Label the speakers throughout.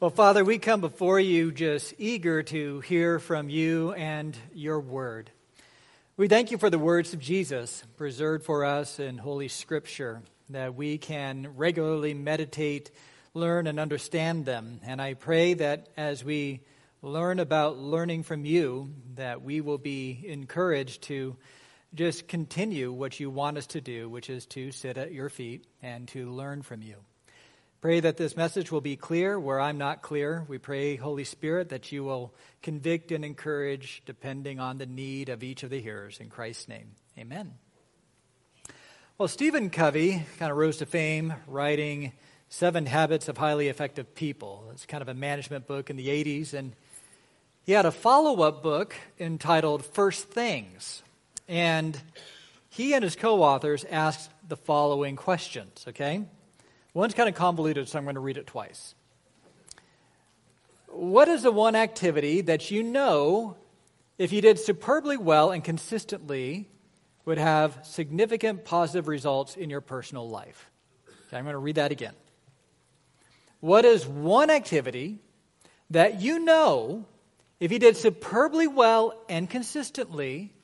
Speaker 1: Well, Father, we come before you just eager to hear from you and your word. We thank you for the words of Jesus preserved for us in Holy Scripture, that we can regularly meditate, learn, and understand them. And I pray that as we learn about learning from you, that we will be encouraged to just continue what you want us to do, which is to sit at your feet and to learn from you. Pray that this message will be clear where I'm not clear. We pray, Holy Spirit, that you will convict and encourage depending on the need of each of the hearers. In Christ's name, amen. Well, Stephen Covey kind of rose to fame writing Seven Habits of Highly Effective People. It's kind of a management book in the 80s. And he had a follow up book entitled First Things. And he and his co authors asked the following questions, okay? One's kind of convoluted, so I'm going to read it twice. What is the one activity that you know, if you did superbly well and consistently, would have significant positive results in your personal life? Okay, I'm going to read that again. What is one activity that you know, if you did superbly well and consistently,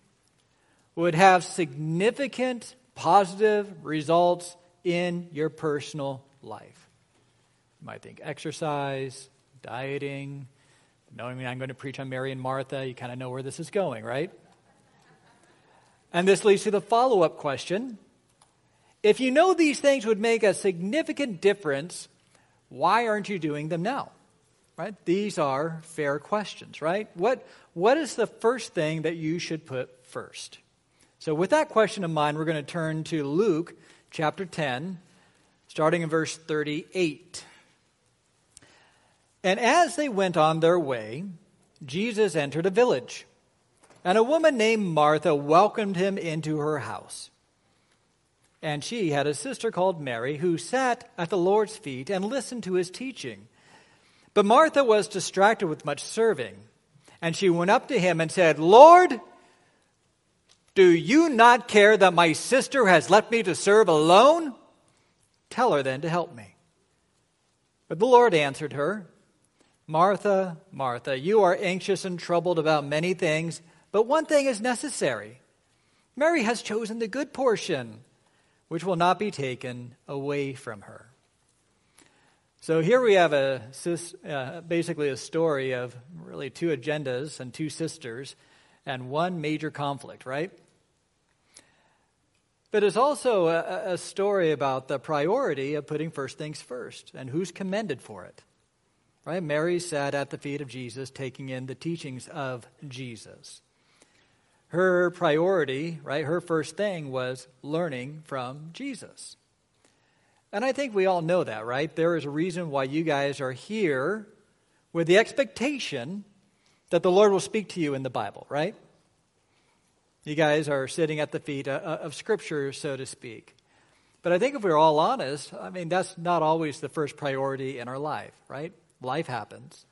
Speaker 1: would have significant positive results in your personal life. You might think exercise, dieting, knowing I'm going to preach on Mary and Martha, you kind of know where this is going, right? And this leads to the follow up question. If you know these things would make a significant difference, why aren't you doing them now? Right? These are fair questions, right? What, what is the first thing that you should put first? So, with that question in mind, we're going to turn to Luke chapter 10, starting in verse 38. And as they went on their way, Jesus entered a village, and a woman named Martha welcomed him into her house. And she had a sister called Mary who sat at the Lord's feet and listened to his teaching. But Martha was distracted with much serving, and she went up to him and said, Lord, do you not care that my sister has left me to serve alone? Tell her then to help me. But the Lord answered her, Martha, Martha, you are anxious and troubled about many things, but one thing is necessary. Mary has chosen the good portion, which will not be taken away from her. So here we have a uh, basically a story of really two agendas and two sisters and one major conflict, right? But it's also a, a story about the priority of putting first things first and who's commended for it. Right? Mary sat at the feet of Jesus, taking in the teachings of Jesus. Her priority, right, her first thing was learning from Jesus. And I think we all know that, right? There is a reason why you guys are here with the expectation that the Lord will speak to you in the Bible, right? You guys are sitting at the feet uh, uh, of Scripture, so to speak. But I think if we're all honest, I mean, that's not always the first priority in our life, right? Life happens.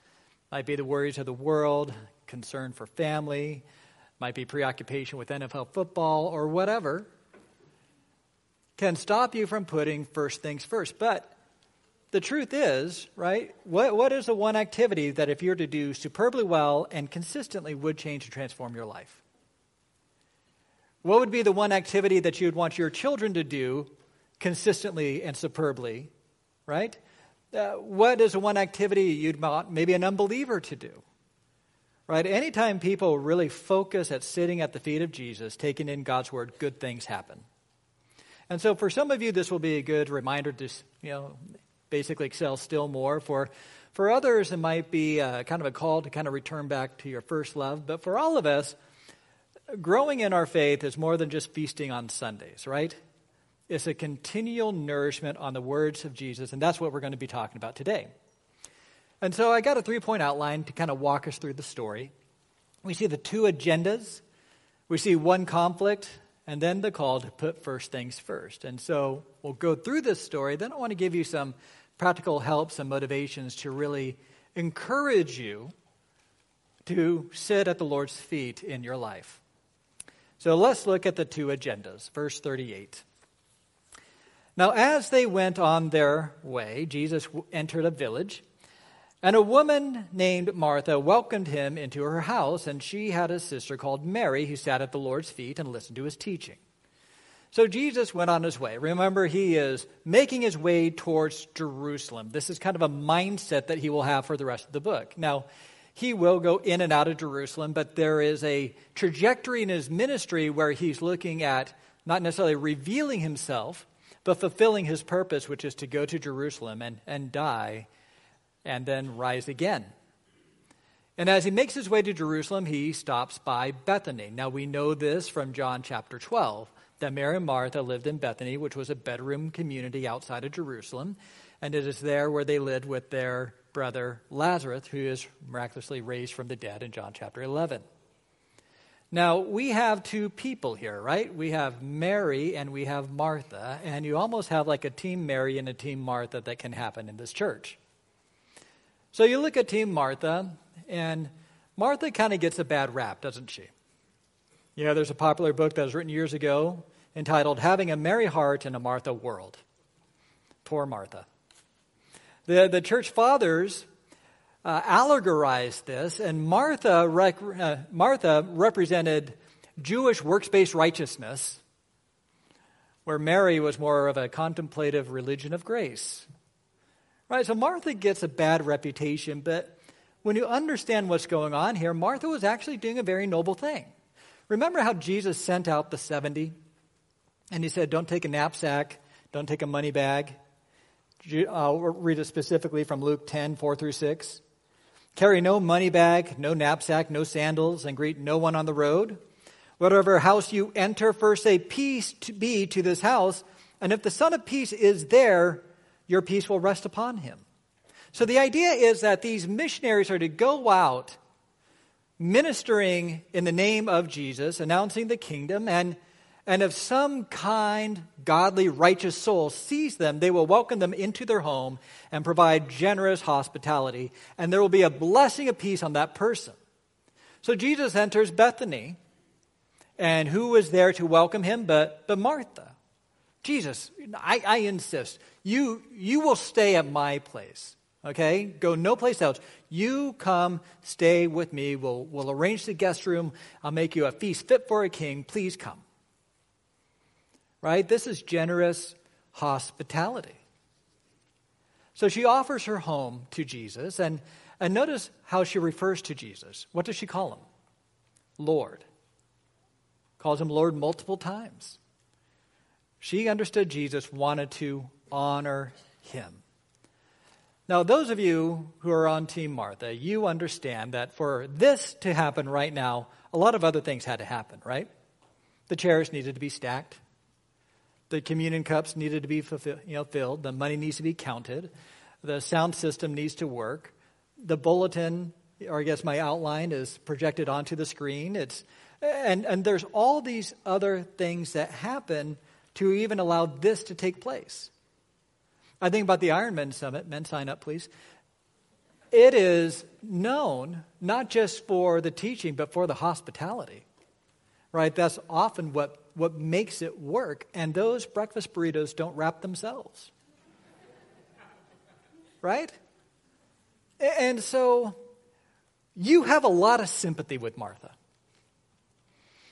Speaker 1: Might be the worries of the world, concern for family, might be preoccupation with NFL football or whatever, can stop you from putting first things first. But the truth is, right, what, what is the one activity that if you're to do superbly well and consistently would change and transform your life? What would be the one activity that you would want your children to do consistently and superbly, right? Uh, what is the one activity you'd want maybe an unbeliever to do? Right? Anytime people really focus at sitting at the feet of Jesus, taking in God's word, good things happen. And so for some of you, this will be a good reminder to, you know, basically excel still more. For, for others, it might be uh, kind of a call to kind of return back to your first love. But for all of us, growing in our faith is more than just feasting on Sundays, right? It's a continual nourishment on the words of Jesus, and that's what we're going to be talking about today. And so I got a three point outline to kind of walk us through the story. We see the two agendas, we see one conflict, and then the call to put first things first. And so we'll go through this story. Then I want to give you some practical helps and motivations to really encourage you to sit at the Lord's feet in your life. So let's look at the two agendas. Verse 38. Now, as they went on their way, Jesus entered a village, And a woman named Martha welcomed him into her house, and she had a sister called Mary who sat at the Lord's feet and listened to his teaching. So Jesus went on his way. Remember, he is making his way towards Jerusalem. This is kind of a mindset that he will have for the rest of the book. Now, he will go in and out of Jerusalem, but there is a trajectory in his ministry where he's looking at not necessarily revealing himself, but fulfilling his purpose, which is to go to Jerusalem and, and die and then rise again. And as he makes his way to Jerusalem, he stops by Bethany. Now we know this from John chapter 12 that Mary and Martha lived in Bethany, which was a bedroom community outside of Jerusalem. And it is there where they lived with their brother Lazarus, who is miraculously raised from the dead in John chapter 11. Now, we have two people here, right? We have Mary and we have Martha, and you almost have like a team Mary and a team Martha that can happen in this church. So you look at Team Martha, and Martha kind of gets a bad rap, doesn't she? Yeah, there's a popular book that was written years ago entitled Having a Mary Heart in a Martha World. Poor Martha. The, the church fathers uh, allegorized this, and Martha, rec- uh, Martha represented Jewish works based righteousness, where Mary was more of a contemplative religion of grace. Right? So Martha gets a bad reputation, but when you understand what's going on here, Martha was actually doing a very noble thing. Remember how Jesus sent out the 70? And he said, Don't take a knapsack, don't take a money bag. I'll read it specifically from Luke 10, 4 through 6. Carry no money bag, no knapsack, no sandals, and greet no one on the road. Whatever house you enter, first say, Peace to be to this house. And if the Son of Peace is there, your peace will rest upon him. So the idea is that these missionaries are to go out ministering in the name of Jesus, announcing the kingdom, and, and if some kind, godly, righteous soul sees them, they will welcome them into their home and provide generous hospitality, and there will be a blessing of peace on that person. So Jesus enters Bethany, and who was there to welcome him but, but Martha? Jesus, I, I insist, you, you will stay at my place. Okay? Go no place else. You come, stay with me. We'll, we'll arrange the guest room. I'll make you a feast fit for a king. Please come. Right? This is generous hospitality. So she offers her home to Jesus, and, and notice how she refers to Jesus. What does she call him? Lord. Calls him Lord multiple times. She understood Jesus wanted to honor him. Now, those of you who are on Team Martha, you understand that for this to happen right now, a lot of other things had to happen, right? The chairs needed to be stacked. The communion cups needed to be fulfill, you know, filled. The money needs to be counted. The sound system needs to work. The bulletin, or I guess my outline, is projected onto the screen. It's, and, and there's all these other things that happen to even allow this to take place. I think about the Ironman Summit. Men, sign up, please. It is known not just for the teaching, but for the hospitality. Right? That's often what, what makes it work. And those breakfast burritos don't wrap themselves. Right? And so you have a lot of sympathy with Martha.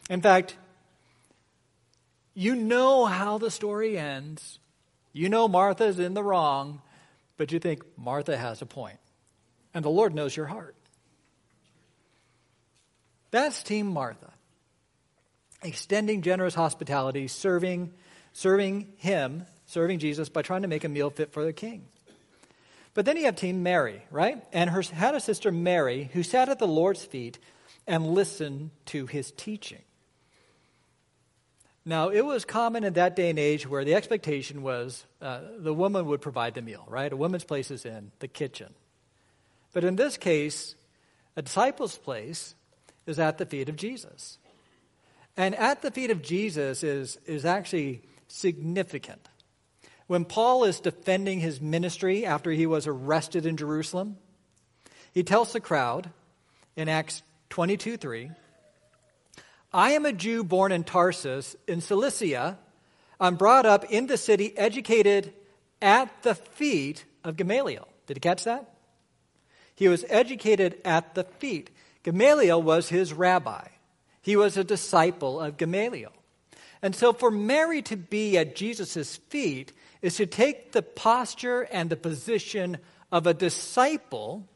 Speaker 1: In fact, you know how the story ends. You know Martha's in the wrong, but you think Martha has a point. And the Lord knows your heart. That's Team Martha. Extending generous hospitality, serving, serving him, serving Jesus by trying to make a meal fit for the king. But then you have Team Mary, right? And her had a sister Mary who sat at the Lord's feet and listened to his teaching. Now, it was common in that day and age where the expectation was uh, the woman would provide the meal, right? A woman's place is in the kitchen. But in this case, a disciple's place is at the feet of Jesus. And at the feet of Jesus is, is actually significant. When Paul is defending his ministry after he was arrested in Jerusalem, he tells the crowd in Acts 22 3, I am a Jew born in Tarsus in Cilicia. I'm brought up in the city, educated at the feet of Gamaliel. Did you catch that? He was educated at the feet. Gamaliel was his rabbi. He was a disciple of Gamaliel. And so for Mary to be at Jesus' feet is to take the posture and the position of a disciple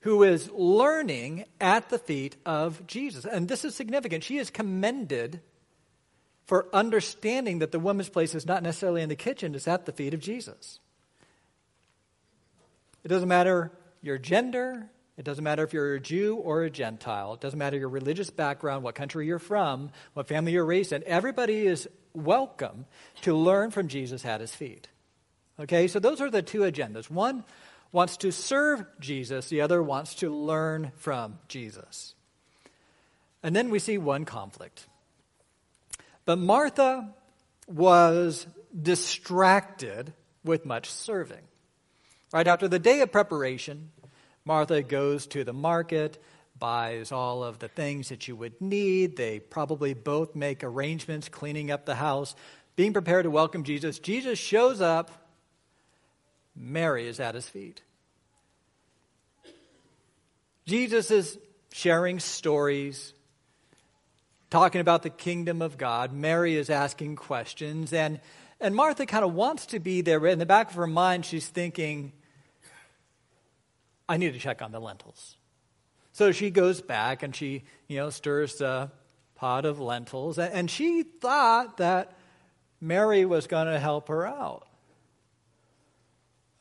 Speaker 1: who is learning at the feet of Jesus. And this is significant. She is commended for understanding that the woman's place is not necessarily in the kitchen, it's at the feet of Jesus. It doesn't matter your gender, it doesn't matter if you're a Jew or a Gentile. It doesn't matter your religious background, what country you're from, what family you're raised in. Everybody is welcome to learn from Jesus at his feet. Okay, so those are the two agendas. One wants to serve Jesus, the other wants to learn from Jesus. And then we see one conflict. But Martha was distracted with much serving. Right after the day of preparation, Martha goes to the market, buys all of the things that you would need. They probably both make arrangements, cleaning up the house, being prepared to welcome Jesus. Jesus shows up. Mary is at his feet. Jesus is sharing stories, talking about the kingdom of God. Mary is asking questions, and, and Martha kind of wants to be there. In the back of her mind, she's thinking, I need to check on the lentils. So she goes back and she, you know, stirs the pot of lentils. And she thought that Mary was going to help her out.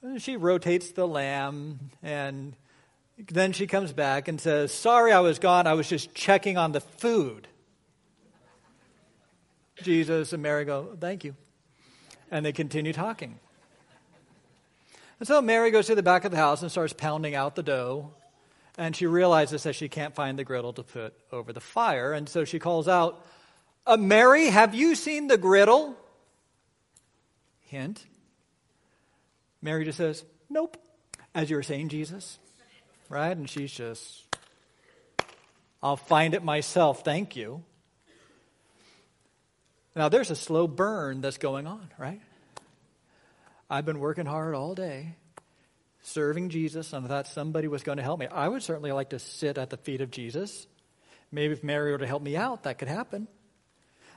Speaker 1: And she rotates the lamb and then she comes back and says, Sorry, I was gone. I was just checking on the food. Jesus and Mary go, Thank you. And they continue talking. And so Mary goes to the back of the house and starts pounding out the dough. And she realizes that she can't find the griddle to put over the fire. And so she calls out, uh, Mary, have you seen the griddle? Hint. Mary just says, Nope. As you were saying, Jesus. Right? And she's just, I'll find it myself. Thank you. Now, there's a slow burn that's going on, right? I've been working hard all day, serving Jesus, and I thought somebody was going to help me. I would certainly like to sit at the feet of Jesus. Maybe if Mary were to help me out, that could happen.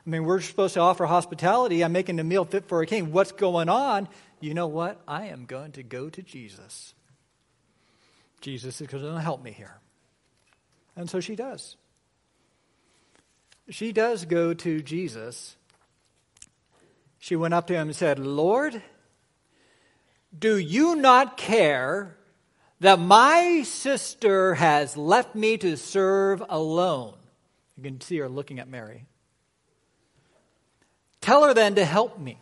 Speaker 1: I mean, we're supposed to offer hospitality. I'm making a meal fit for a king. What's going on? You know what? I am going to go to Jesus. Jesus is going to help me here. And so she does. She does go to Jesus. She went up to him and said, Lord, do you not care that my sister has left me to serve alone? You can see her looking at Mary. Tell her then to help me.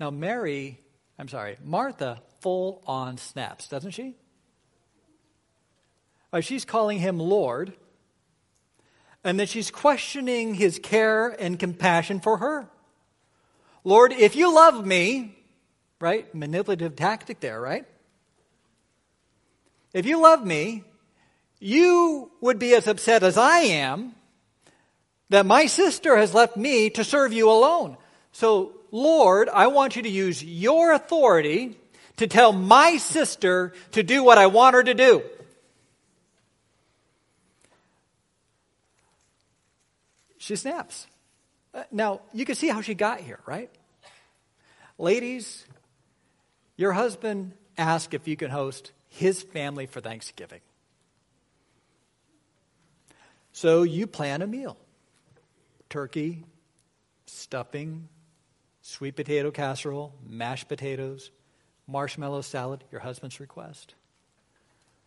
Speaker 1: Now, Mary, I'm sorry, Martha full on snaps, doesn't she? Uh, she's calling him Lord, and then she's questioning his care and compassion for her. Lord, if you love me, right? Manipulative tactic there, right? If you love me, you would be as upset as I am that my sister has left me to serve you alone. So, Lord, I want you to use your authority to tell my sister to do what I want her to do. She snaps. Uh, now, you can see how she got here, right? Ladies, your husband asked if you can host his family for Thanksgiving. So you plan a meal turkey, stuffing, sweet potato casserole, mashed potatoes, marshmallow salad, your husband's request.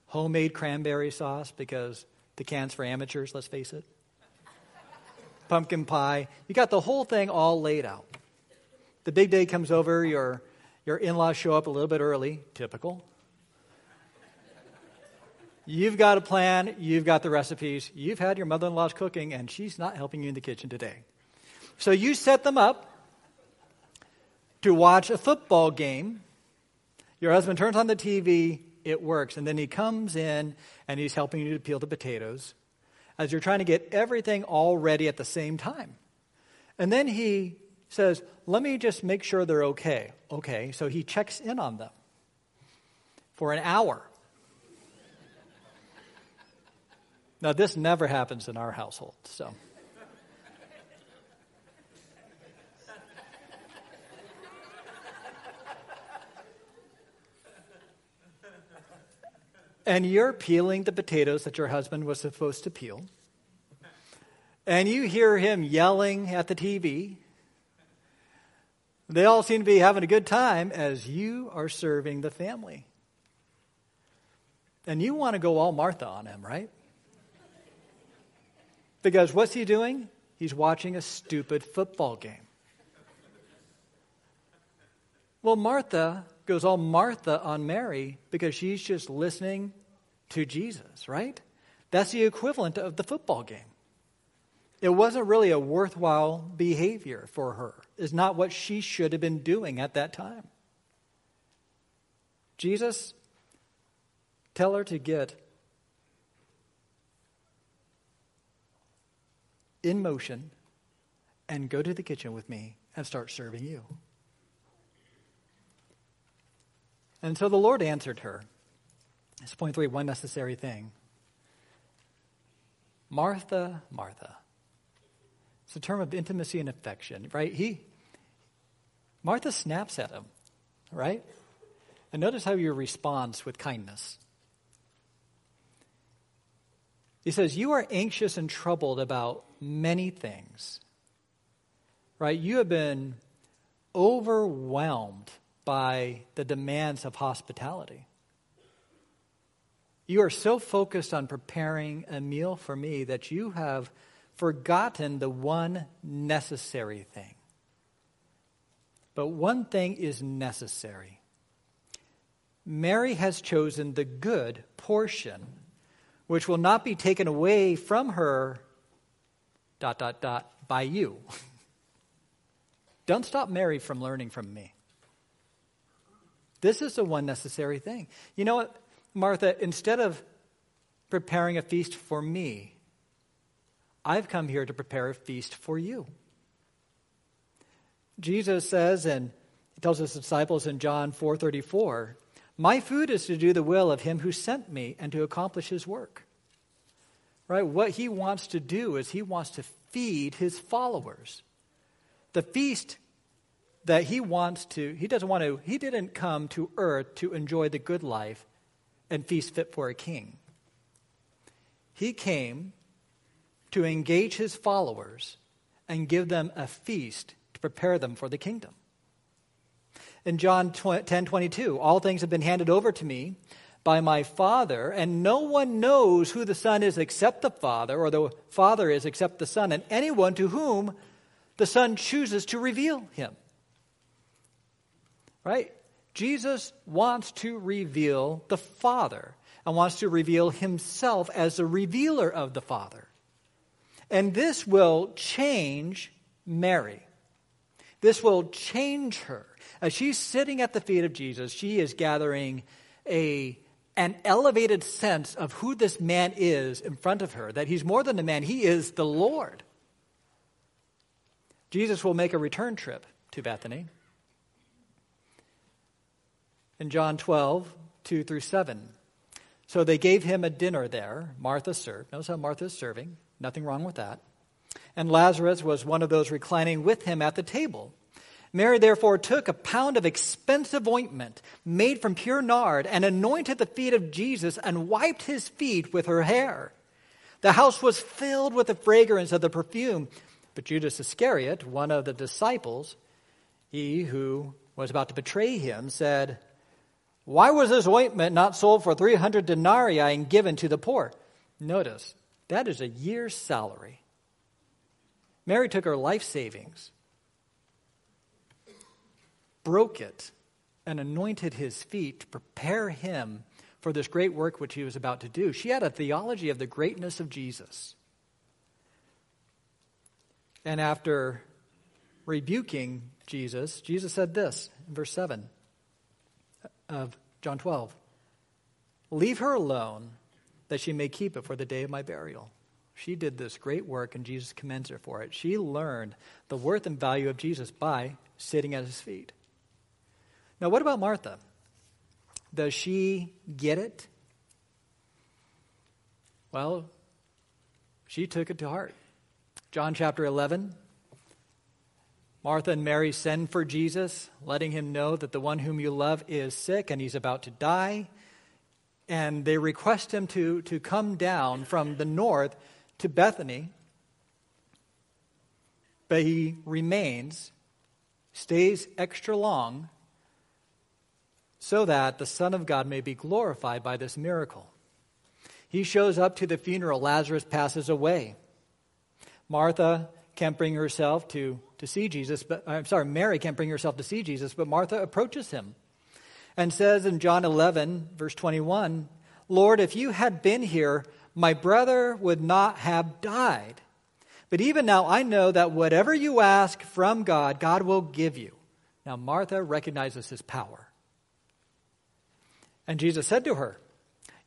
Speaker 1: Homemade cranberry sauce because the can's for amateurs, let's face it. Pumpkin pie. You got the whole thing all laid out. The big day comes over, your your in laws show up a little bit early, typical. You've got a plan, you've got the recipes, you've had your mother in law's cooking, and she's not helping you in the kitchen today. So you set them up to watch a football game. Your husband turns on the TV, it works, and then he comes in and he's helping you to peel the potatoes as you're trying to get everything all ready at the same time. And then he says, Let me just make sure they're okay. Okay, so he checks in on them for an hour. Now, this never happens in our household, so. and you're peeling the potatoes that your husband was supposed to peel. And you hear him yelling at the TV. They all seem to be having a good time as you are serving the family. And you want to go all Martha on him, right? Because what's he doing? He's watching a stupid football game. Well, Martha goes all Martha on Mary because she's just listening to Jesus, right? That's the equivalent of the football game. It wasn't really a worthwhile behavior for her. Is not what she should have been doing at that time. Jesus, tell her to get in motion and go to the kitchen with me and start serving you. And so the Lord answered her. It's point three, one necessary thing. Martha, Martha. It's a term of intimacy and affection, right? He Martha snaps at him, right? And notice how he responds with kindness. He says, You are anxious and troubled about many things, right? You have been overwhelmed by the demands of hospitality. You are so focused on preparing a meal for me that you have forgotten the one necessary thing. But one thing is necessary. Mary has chosen the good portion, which will not be taken away from her, dot, dot, dot, by you. Don't stop Mary from learning from me. This is the one necessary thing. You know what? Martha, instead of preparing a feast for me, I've come here to prepare a feast for you. Jesus says, and he tells his disciples in John 4:34, "My food is to do the will of him who sent me and to accomplish his work." Right? What he wants to do is he wants to feed his followers. The feast that he wants to, he doesn't want to, he didn't come to earth to enjoy the good life and feast fit for a king. He came to engage his followers and give them a feast to prepare them for the kingdom. In John 10 22, all things have been handed over to me by my Father, and no one knows who the Son is except the Father, or the Father is except the Son, and anyone to whom the Son chooses to reveal him. Right? Jesus wants to reveal the Father and wants to reveal himself as the revealer of the Father. And this will change Mary. This will change her. As she's sitting at the feet of Jesus, she is gathering a, an elevated sense of who this man is in front of her, that he's more than a man, he is the Lord. Jesus will make a return trip to Bethany in John 12, 2 through 7. So they gave him a dinner there. Martha served. Notice how Martha is serving. Nothing wrong with that. And Lazarus was one of those reclining with him at the table. Mary therefore took a pound of expensive ointment made from pure nard and anointed the feet of Jesus and wiped his feet with her hair. The house was filled with the fragrance of the perfume. But Judas Iscariot, one of the disciples, he who was about to betray him, said, why was this ointment not sold for 300 denarii and given to the poor? Notice, that is a year's salary. Mary took her life savings, broke it, and anointed his feet to prepare him for this great work which he was about to do. She had a theology of the greatness of Jesus. And after rebuking Jesus, Jesus said this in verse 7 of John 12. Leave her alone that she may keep it for the day of my burial. She did this great work and Jesus commends her for it. She learned the worth and value of Jesus by sitting at his feet. Now, what about Martha? Does she get it? Well, she took it to heart. John chapter 11. Martha and Mary send for Jesus, letting him know that the one whom you love is sick and he's about to die. And they request him to, to come down from the north to Bethany. But he remains, stays extra long, so that the Son of God may be glorified by this miracle. He shows up to the funeral. Lazarus passes away. Martha can't bring herself to, to see Jesus, but I'm sorry, Mary can't bring herself to see Jesus, but Martha approaches him and says in John 11, verse 21, Lord, if you had been here, my brother would not have died. But even now, I know that whatever you ask from God, God will give you. Now, Martha recognizes his power. And Jesus said to her,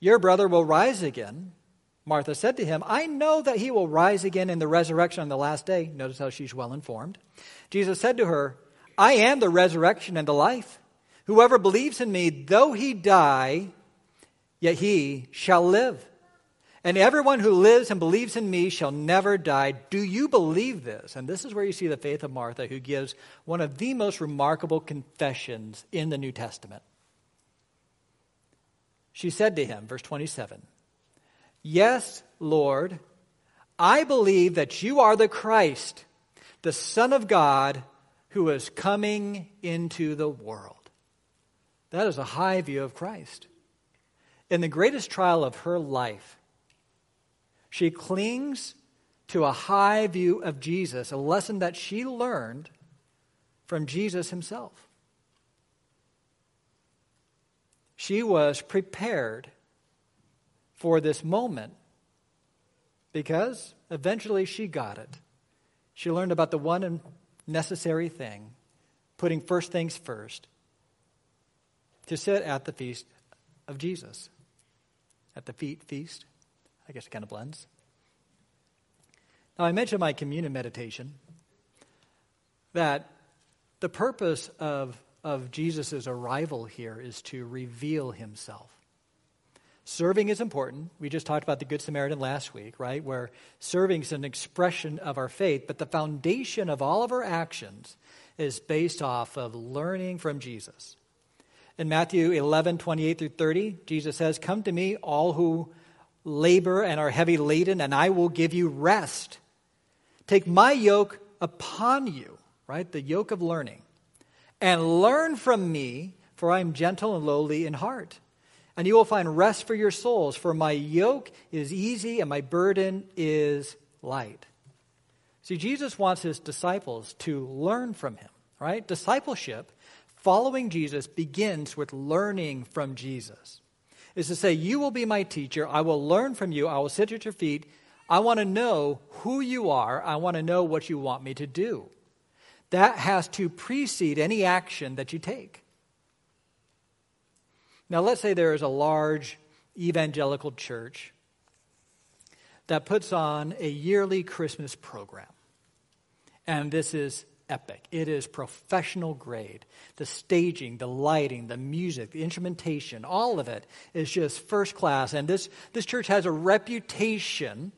Speaker 1: Your brother will rise again. Martha said to him, I know that he will rise again in the resurrection on the last day. Notice how she's well informed. Jesus said to her, I am the resurrection and the life. Whoever believes in me, though he die, yet he shall live. And everyone who lives and believes in me shall never die. Do you believe this? And this is where you see the faith of Martha, who gives one of the most remarkable confessions in the New Testament. She said to him, verse 27, Yes, Lord, I believe that you are the Christ, the Son of God, who is coming into the world. That is a high view of Christ. In the greatest trial of her life, she clings to a high view of Jesus, a lesson that she learned from Jesus himself. She was prepared for this moment because eventually she got it. She learned about the one necessary thing, putting first things first, to sit at the feast of Jesus. At the feet feast. I guess it kind of blends. Now, I mentioned my communion meditation that the purpose of, of Jesus' arrival here is to reveal himself. Serving is important. We just talked about the Good Samaritan last week, right? Where serving is an expression of our faith, but the foundation of all of our actions is based off of learning from Jesus. In Matthew 11, 28 through 30, Jesus says, Come to me, all who labor and are heavy laden, and I will give you rest. Take my yoke upon you, right? The yoke of learning, and learn from me, for I am gentle and lowly in heart and you will find rest for your souls, for my yoke is easy and my burden is light. See, Jesus wants his disciples to learn from him, right? Discipleship, following Jesus, begins with learning from Jesus. Is to say, You will be my teacher. I will learn from you. I will sit at your feet. I want to know who you are. I want to know what you want me to do. That has to precede any action that you take. Now, let's say there is a large evangelical church that puts on a yearly Christmas program. And this is epic. It is professional grade. The staging, the lighting, the music, the instrumentation, all of it is just first class. And this, this church has a reputation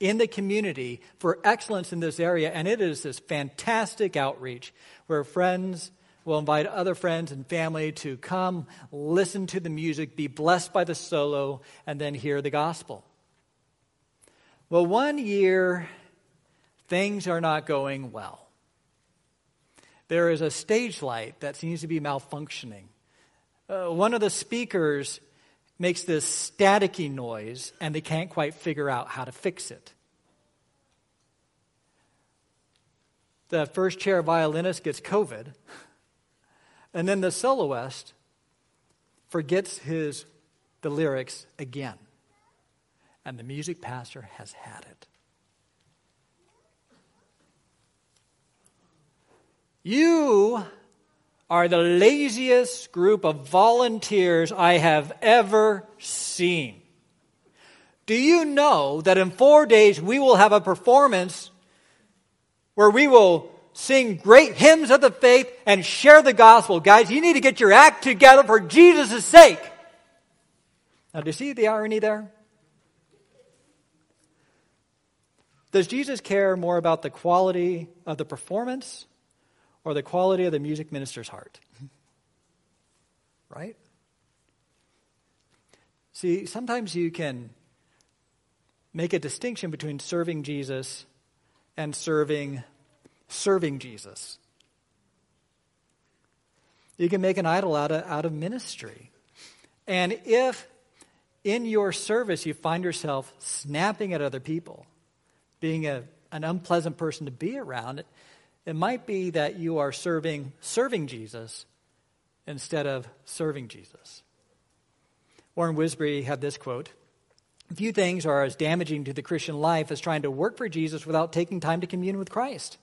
Speaker 1: in the community for excellence in this area. And it is this fantastic outreach where friends We'll invite other friends and family to come, listen to the music, be blessed by the solo, and then hear the gospel. Well, one year, things are not going well. There is a stage light that seems to be malfunctioning. Uh, one of the speakers makes this staticky noise, and they can't quite figure out how to fix it. The first chair violinist gets COVID. And then the soloist forgets his the lyrics again. And the music pastor has had it. You are the laziest group of volunteers I have ever seen. Do you know that in four days we will have a performance where we will sing great hymns of the faith, and share the gospel. Guys, you need to get your act together for Jesus' sake. Now, do you see the irony there? Does Jesus care more about the quality of the performance or the quality of the music minister's heart? Right? See, sometimes you can make a distinction between serving Jesus and serving serving Jesus. You can make an idol out of, out of ministry. And if in your service you find yourself snapping at other people, being a, an unpleasant person to be around, it, might be that you are serving serving Jesus instead of serving Jesus. Warren Wiersbe had this quote Few things are as damaging to the Christian life as trying to work for Jesus without taking time to commune with Christ.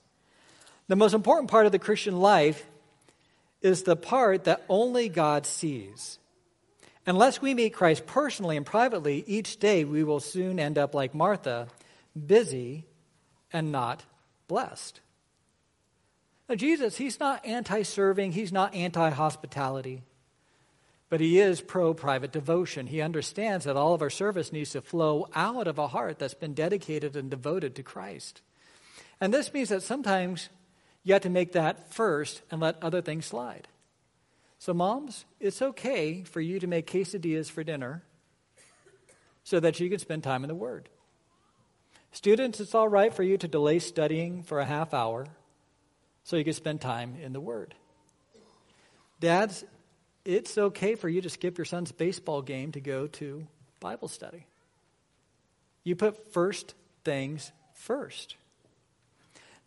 Speaker 1: The most important part of the Christian life is the part that only God sees. Unless we meet Christ personally and privately each day, we will soon end up like Martha, busy and not blessed. Now, Jesus, he's not anti serving, he's not anti hospitality, but he is pro private devotion. He understands that all of our service needs to flow out of a heart that's been dedicated and devoted to Christ. And this means that sometimes you have to make that first and let other things slide. So, moms, it's okay for you to make quesadillas for dinner so that you can spend time in the Word. Students, it's all right for you to delay studying for a half hour so you can spend time in the Word. Dads, it's okay for you to skip your son's baseball game to go to Bible study. You put first things first.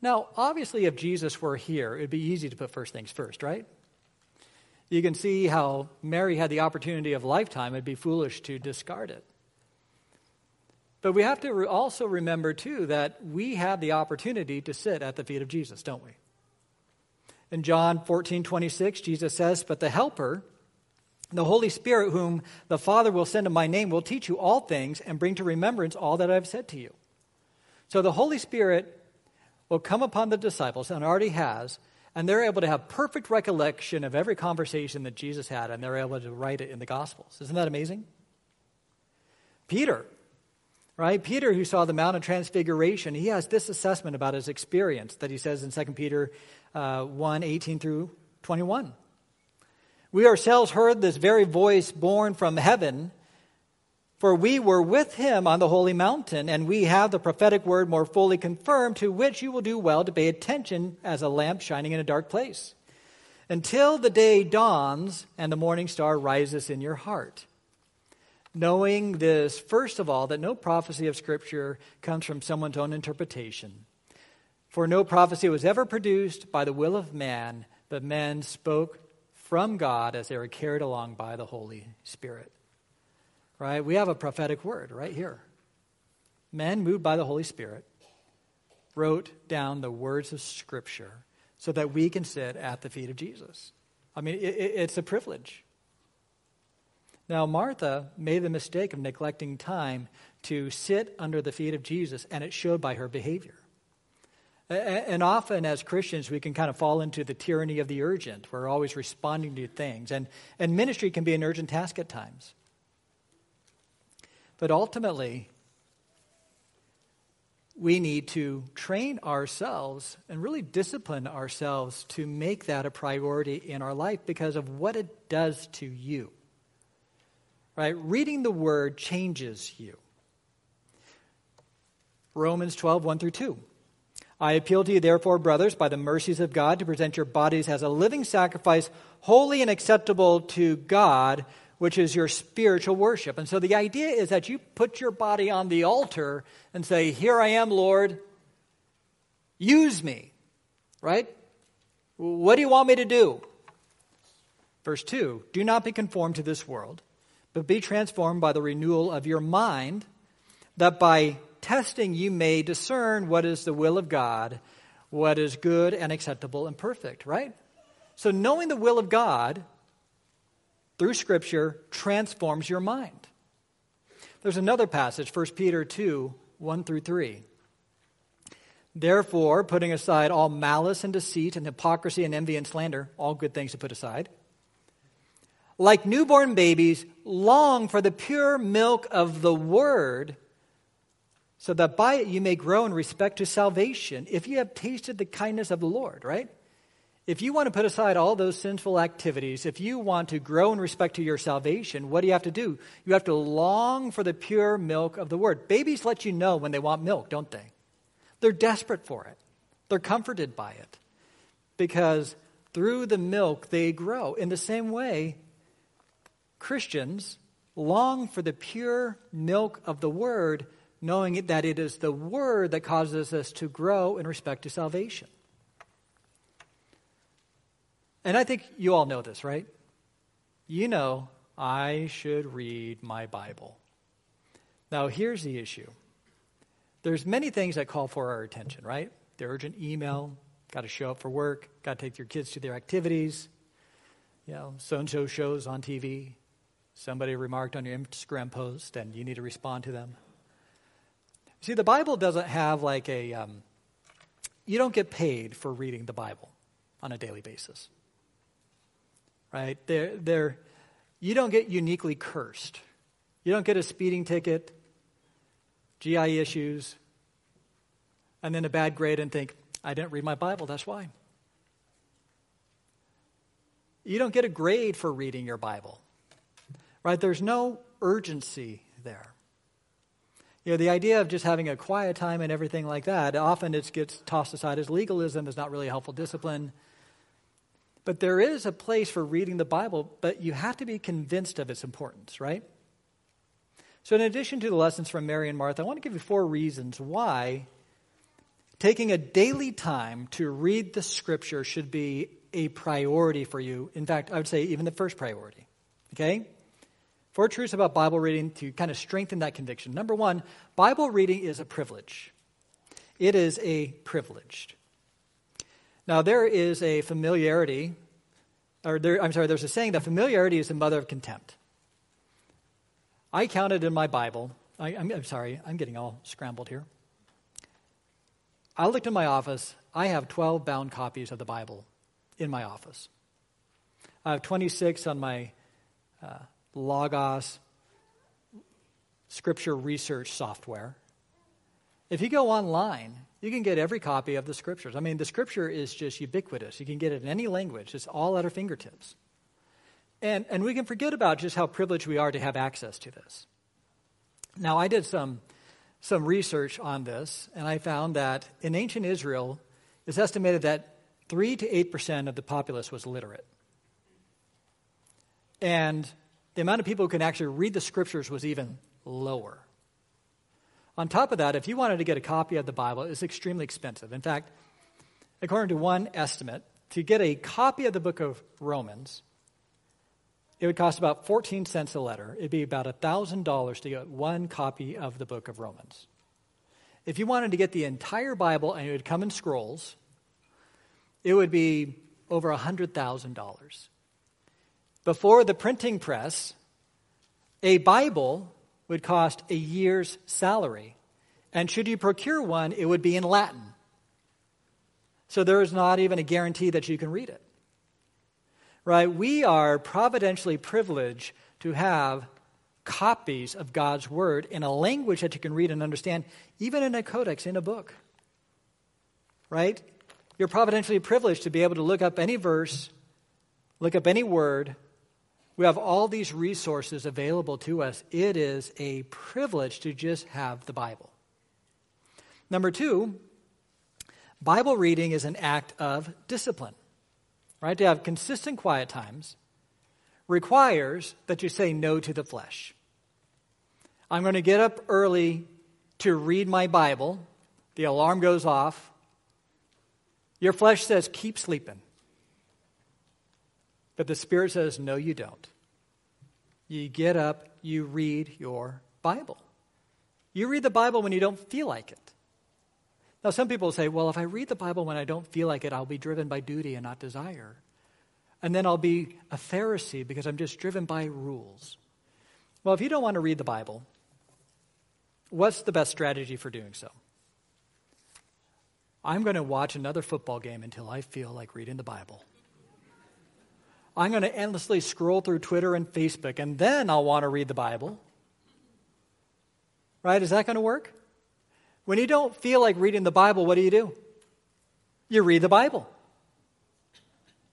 Speaker 1: Now, obviously, if Jesus were here, it would be easy to put first things first, right? You can see how Mary had the opportunity of lifetime. It'd be foolish to discard it. But we have to also remember, too, that we have the opportunity to sit at the feet of Jesus, don't we? In John 14, 26, Jesus says, But the Helper, the Holy Spirit, whom the Father will send in my name, will teach you all things and bring to remembrance all that I have said to you. So the Holy Spirit will come upon the disciples, and already has, and they're able to have perfect recollection of every conversation that Jesus had, and they're able to write it in the Gospels. Isn't that amazing? Peter, right? Peter, who saw the Mount of Transfiguration, he has this assessment about his experience that he says in 2 Peter uh, 1 18 through 21. We ourselves heard this very voice born from heaven, for we were with him on the holy mountain, and we have the prophetic word more fully confirmed, to which you will do well to pay attention as a lamp shining in a dark place, until the day dawns and the morning star rises in your heart knowing this, first of all, that no prophecy of Scripture comes from someone's own interpretation. For no prophecy was ever produced by the will of man, but men spoke from God as they were carried along by the Holy Spirit. Right? We have a prophetic word right here. Men, moved by the Holy Spirit, wrote down the words of Scripture so that we can sit at the feet of Jesus. I mean, it, it's a privilege. Now, Martha made the mistake of neglecting time to sit under the feet of Jesus, and it showed by her behavior. And often, as Christians, we can kind of fall into the tyranny of the urgent. We're always responding to things. And, and ministry can be an urgent task at times. But ultimately, we need to train ourselves and really discipline ourselves to make that a priority in our life because of what it does to you. Right? Reading the word changes you. Romans 12, 1 through 2. I appeal to you, therefore, brothers, by the mercies of God, to present your bodies as a living sacrifice, holy and acceptable to God, which is your spiritual worship. And so the idea is that you put your body on the altar and say, Here I am, Lord, use me. Right? What do you want me to do? Verse 2 Do not be conformed to this world but be transformed by the renewal of your mind, that by testing you may discern what is the will of God, what is good and acceptable and perfect, right? So, knowing the will of God through Scripture transforms your mind. There's another passage, 1 Peter 2 1 through 3. Therefore, putting aside all malice and deceit and hypocrisy and envy and slander, all good things to put aside, like newborn babies, long for the pure milk of the word, so that by it you may grow in respect to salvation, if you have tasted the kindness of the Lord, right? If you want to put aside all those sinful activities, if you want to grow in respect to your salvation, what do you have to do? You have to long for the pure milk of the word. Babies let you know when they want milk, don't they? They're desperate for it, they're comforted by it because through the milk they grow. In the same way, Christians long for the pure milk of the word knowing that it is the Word that causes us to grow in respect to salvation. And I think you all know this, right? You know, I should read my Bible. Now, here's the issue there's many things that call for our attention, right? The urgent email, got to show up for work, got to take your kids to their activities, you know, so and so shows on TV, somebody remarked on your Instagram post, and you need to respond to them. See, the Bible doesn't have like a, um, you don't get paid for reading the Bible on a daily basis. Right? They're, they're, you don't get uniquely cursed. You don't get a speeding ticket, GI issues, and then a bad grade and think, I didn't read my Bible, that's why. You don't get a grade for reading your Bible. Right? There's no urgency there. You know, the idea of just having a quiet time and everything like that, often it gets tossed aside as legalism, is not really a helpful discipline. But there is a place for reading the Bible, but you have to be convinced of its importance, right? So, in addition to the lessons from Mary and Martha, I want to give you four reasons why taking a daily time to read the scripture should be a priority for you. In fact, I would say even the first priority. Okay? Four truths about Bible reading to kind of strengthen that conviction. Number one, Bible reading is a privilege. It is a privilege. Now, there is a familiarity, or there, I'm sorry, there's a saying that familiarity is the mother of contempt. I counted in my Bible, I, am sorry, I'm getting all scrambled here. I looked in my office, I have 12 bound copies of the Bible in my office. I have 26 on my uh, Logos scripture research software. If you go online, you can get every copy of the scriptures. I mean, the scripture is just ubiquitous. You can get it in any language, it's all at our fingertips. And, and we can forget about just how privileged we are to have access to this. Now, I did some, some research on this, and I found that in ancient Israel, it's estimated that 3 to 8% of the populace was literate. And the amount of people who can actually read the scriptures was even lower. On top of that, if you wanted to get a copy of the Bible, it's extremely expensive. In fact, according to one estimate, to get a copy of the book of Romans, it would cost about 14 cents a letter. It'd be about $1,000 to get one copy of the book of Romans. If you wanted to get the entire Bible and it would come in scrolls, it would be over $100,000. Before the printing press, a Bible would cost a year's salary. And should you procure one, it would be in Latin. So there is not even a guarantee that you can read it. Right? We are providentially privileged to have copies of God's Word in a language that you can read and understand, even in a codex, in a book. Right? You're providentially privileged to be able to look up any verse, look up any word, we have all these resources available to us. It is a privilege to just have the Bible. Number two, Bible reading is an act of discipline. Right? To have consistent quiet times requires that you say no to the flesh. I'm going to get up early to read my Bible. The alarm goes off. Your flesh says, keep sleeping. But the Spirit says, no, you don't. You get up, you read your Bible. You read the Bible when you don't feel like it. Now, some people say, well, if I read the Bible when I don't feel like it, I'll be driven by duty and not desire. And then I'll be a Pharisee because I'm just driven by rules. Well, if you don't want to read the Bible, what's the best strategy for doing so? I'm going to watch another football game until I feel like reading the Bible. I'm going to endlessly scroll through Twitter and Facebook, and then I'll want to read the Bible. Right? Is that going to work? When you don't feel like reading the Bible, what do you do? You read the Bible.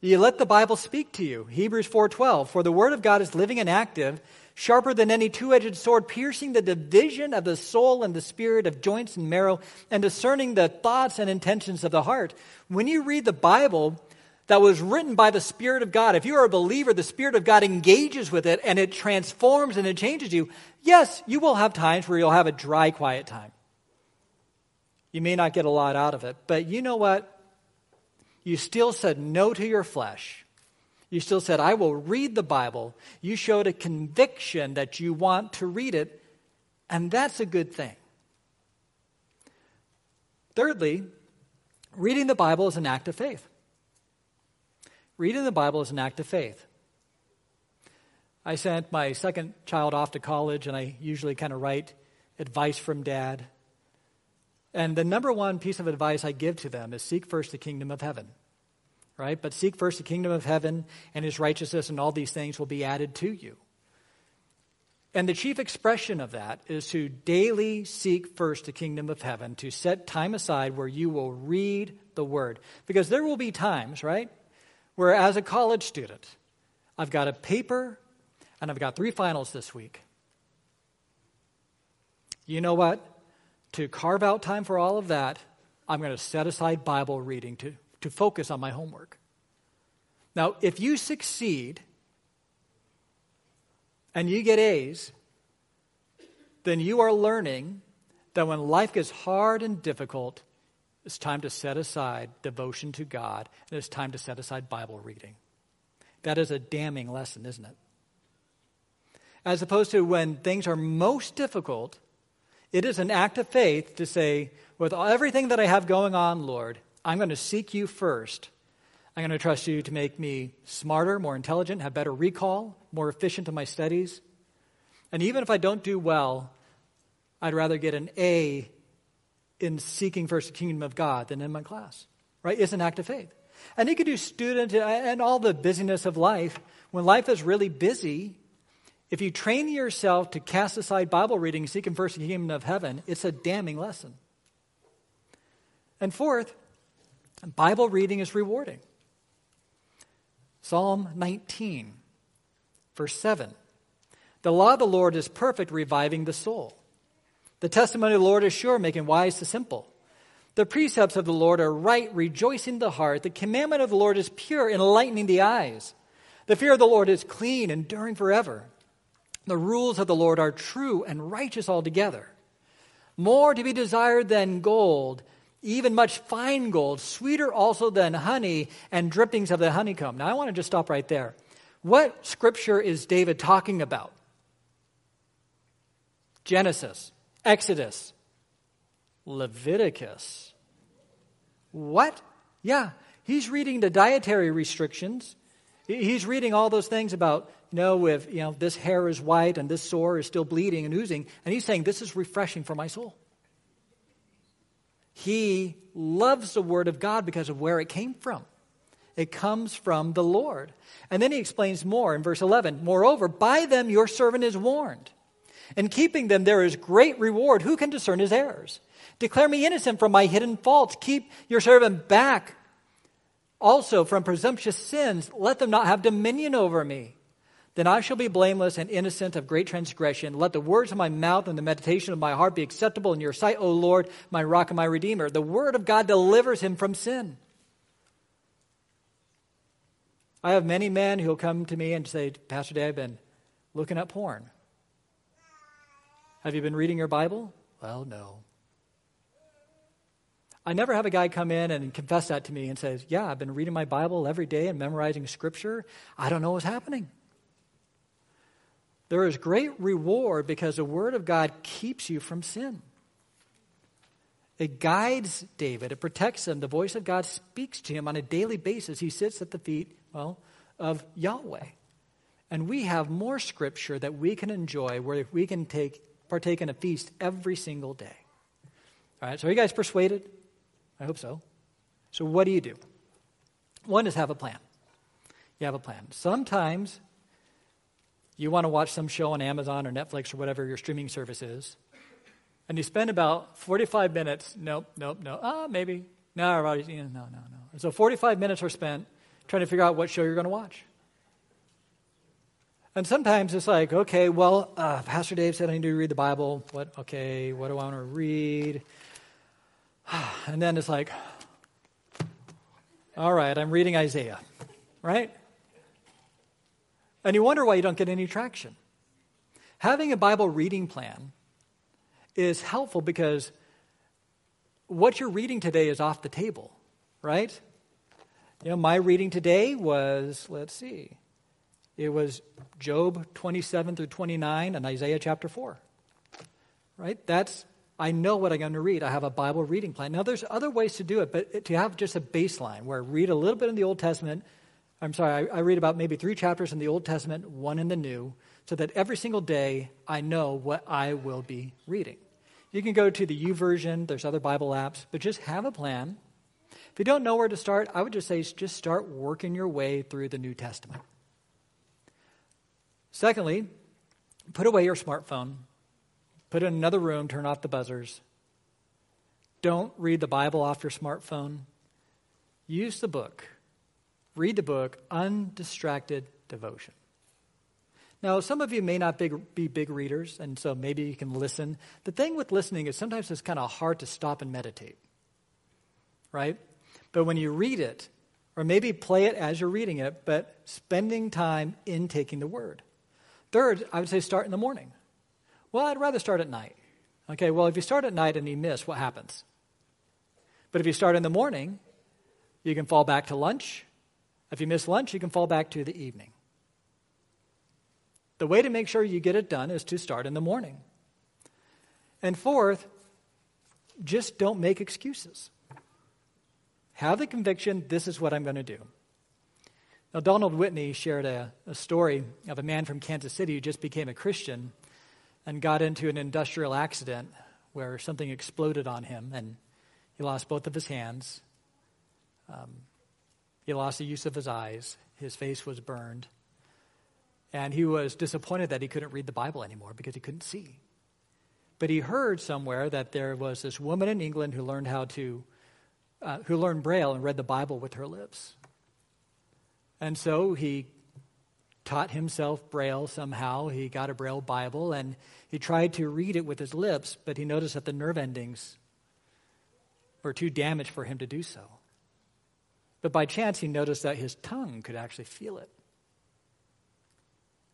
Speaker 1: You let the Bible speak to you. Hebrews 4:12 For the word of God is living and active, sharper than any two-edged sword, piercing the division of the soul and the spirit of joints and marrow and discerning the thoughts and intentions of the heart. When you read the Bible that was written by the spirit of God, if you are a believer, the spirit of God engages with it and it transforms and it changes you. Yes, you will have times where you'll have a dry quiet time. You may not get a lot out of it, but you know what? You still said no to your flesh. You still said, I will read the Bible. You showed a conviction that you want to read it, and that's a good thing. Thirdly, reading the Bible is an act of faith. Reading the Bible is an act of faith. I sent my second child off to college, and I usually kind of write advice from dad. And the number one piece of advice I give to them is seek first the kingdom of heaven. Right? But seek first the kingdom of heaven and his righteousness, and all these things will be added to you. And the chief expression of that is to daily seek first the kingdom of heaven, to set time aside where you will read the word. Because there will be times, right, where as a college student, I've got a paper and I've got three finals this week. You know what? to carve out time for all of that, I'm going to set aside Bible reading to, to focus on my homework. Now, if you succeed and you get A's, then you are learning that when life gets hard and difficult, it's time to set aside devotion to God and it's time to set aside Bible reading. That is a damning lesson, isn't it? As opposed to when things are most difficult, it is an act of faith to say, with everything that I have going on, Lord, I'm going to seek you first. I'm going to trust you to make me smarter, more intelligent, have better recall, more efficient in my studies. And even if I don't do well, I'd rather get an A in seeking first the kingdom of God than in my class. Right? It's an act of faith. And you could do student and all the busyness of life. When life is really busy, if you train yourself to cast aside Bible reading, seeking first the kingdom of heaven, it's a damning lesson. And fourth, Bible reading is rewarding. Psalm 19, verse 7. The law of the Lord is perfect, reviving the soul. The testimony of the Lord is sure, making wise the simple. The precepts of the Lord are right, rejoicing the heart. The commandment of the Lord is pure, enlightening the eyes. The fear of the Lord is clean, enduring forever. The rules of the Lord are true and righteous altogether. More to be desired than gold, even much fine gold, sweeter also than honey and drippings of the honeycomb. Now, I want to just stop right there. What scripture is David talking about? Genesis, Exodus, Leviticus. What? Yeah, he's reading the dietary restrictions. He's reading all those things about know if you know this hair is white and this sore is still bleeding and oozing and he's saying this is refreshing for my soul he loves the word of god because of where it came from it comes from the lord and then he explains more in verse 11 moreover by them your servant is warned in keeping them there is great reward who can discern his errors declare me innocent from my hidden faults keep your servant back also from presumptuous sins let them not have dominion over me then I shall be blameless and innocent of great transgression. Let the words of my mouth and the meditation of my heart be acceptable in your sight, O Lord, my rock and my redeemer. The word of God delivers him from sin. I have many men who'll come to me and say, Pastor Dave, I've been looking at porn. Have you been reading your Bible? Well, no. I never have a guy come in and confess that to me and says, Yeah, I've been reading my Bible every day and memorizing scripture. I don't know what's happening. There is great reward because the Word of God keeps you from sin. It guides David, it protects him. The voice of God speaks to him on a daily basis. He sits at the feet, well, of Yahweh. And we have more scripture that we can enjoy where we can take partake in a feast every single day. All right, so are you guys persuaded? I hope so. So what do you do? One is have a plan. You have a plan. Sometimes you want to watch some show on Amazon or Netflix or whatever your streaming service is, And you spend about 45 minutes, nope, nope, no, ah, maybe. No, no, no, no, no. So 45 minutes are spent trying to figure out what show you're going to watch. And sometimes it's like, okay, well, uh, Pastor Dave said I need to read the Bible. What? Okay, what do I want to read? And then it's like, all right, I'm reading Isaiah, right? And you wonder why you don't get any traction. Having a Bible reading plan is helpful because what you're reading today is off the table, right? You know, my reading today was, let's see, it was Job 27 through 29 and Isaiah chapter 4. Right? That's, I know what I'm going to read. I have a Bible reading plan. Now, there's other ways to do it, but to have just a baseline where I read a little bit in the Old Testament, I'm sorry, I, I read about maybe three chapters in the Old Testament, one in the New, so that every single day I know what I will be reading. You can go to the YouVersion, there's other Bible apps, but just have a plan. If you don't know where to start, I would just say just start working your way through the New Testament. Secondly, put away your smartphone, put it in another room, turn off the buzzers. Don't read the Bible off your smartphone. Use the book. Read the book, Undistracted Devotion. Now, some of you may not big, be big readers, and so maybe you can listen. The thing with listening is sometimes it's kind of hard to stop and meditate, right? But when you read it, or maybe play it as you're reading it, but spending time in taking the word. Third, I would say start in the morning. Well, I'd rather start at night. Okay, well, if you start at night and you miss, what happens? But if you start in the morning, you can fall back to lunch. If you miss lunch, you can fall back to the evening. The way to make sure you get it done is to start in the morning. And fourth, just don't make excuses. Have the conviction this is what I'm going to do. Now, Donald Whitney shared a, a story of a man from Kansas City who just became a Christian and got into an industrial accident where something exploded on him and he lost both of his hands. Um, he lost the use of his eyes. His face was burned. And he was disappointed that he couldn't read the Bible anymore because he couldn't see. But he heard somewhere that there was this woman in England who learned how to, uh, who learned Braille and read the Bible with her lips. And so he taught himself Braille somehow. He got a Braille Bible and he tried to read it with his lips, but he noticed that the nerve endings were too damaged for him to do so. But by chance, he noticed that his tongue could actually feel it.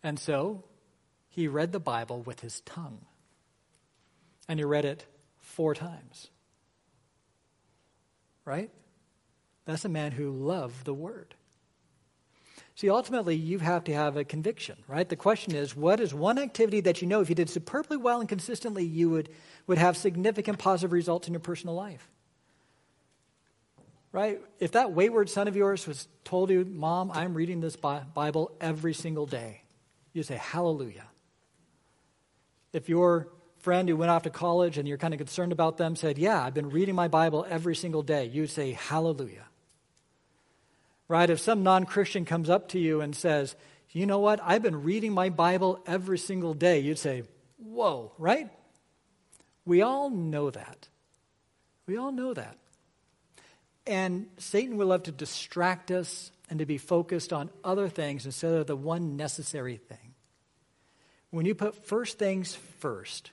Speaker 1: And so he read the Bible with his tongue. And he read it four times. Right? That's a man who loved the Word. See, ultimately, you have to have a conviction, right? The question is, what is one activity that you know if you did superbly well and consistently, you would, would have significant positive results in your personal life? Right? If that wayward son of yours was told you, Mom, I'm reading this Bible every single day, you say, Hallelujah. If your friend who went off to college and you're kind of concerned about them said, Yeah, I've been reading my Bible every single day, you'd say, Hallelujah right? If some non Christian comes up to you and says, You know what? I've been reading my Bible every single day, you'd say, Whoa, right? We all know that. We all know that. And Satan will love to distract us and to be focused on other things instead of the one necessary thing. When you put first things first,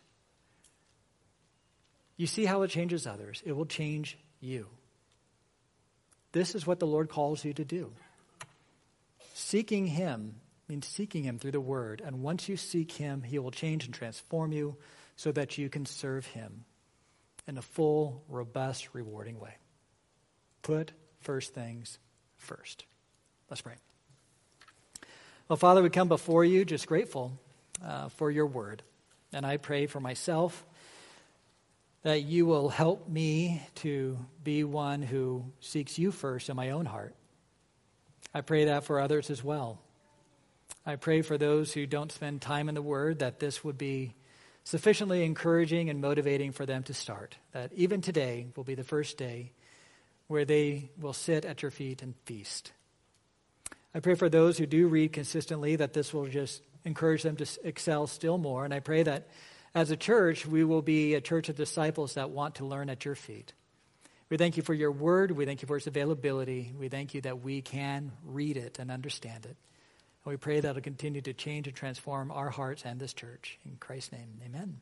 Speaker 1: you see how it changes others. It will change you. This is what the Lord calls you to do. Seeking Him means seeking Him through the Word. And once you seek Him, He will change and transform you so that you can serve Him in a full, robust, rewarding way. Put first things first. Let's pray. Well, Father, we come before you just grateful uh, for your word. And I pray for myself that you will help me to be one who seeks you first in my own heart. I pray that for others as well. I pray for those who don't spend time in the Word that this would be sufficiently encouraging and motivating for them to start. That even today will be the first day where they will sit at your feet and feast. I pray for those who do read consistently that this will just encourage them to excel still more. And I pray that As a church, we will be a church of disciples that want to learn at your feet. We thank you for your word. We thank you for its availability. We thank you that we can read it and understand it. And we pray that it'll continue to change and transform our hearts and this church. In Christ's name, amen.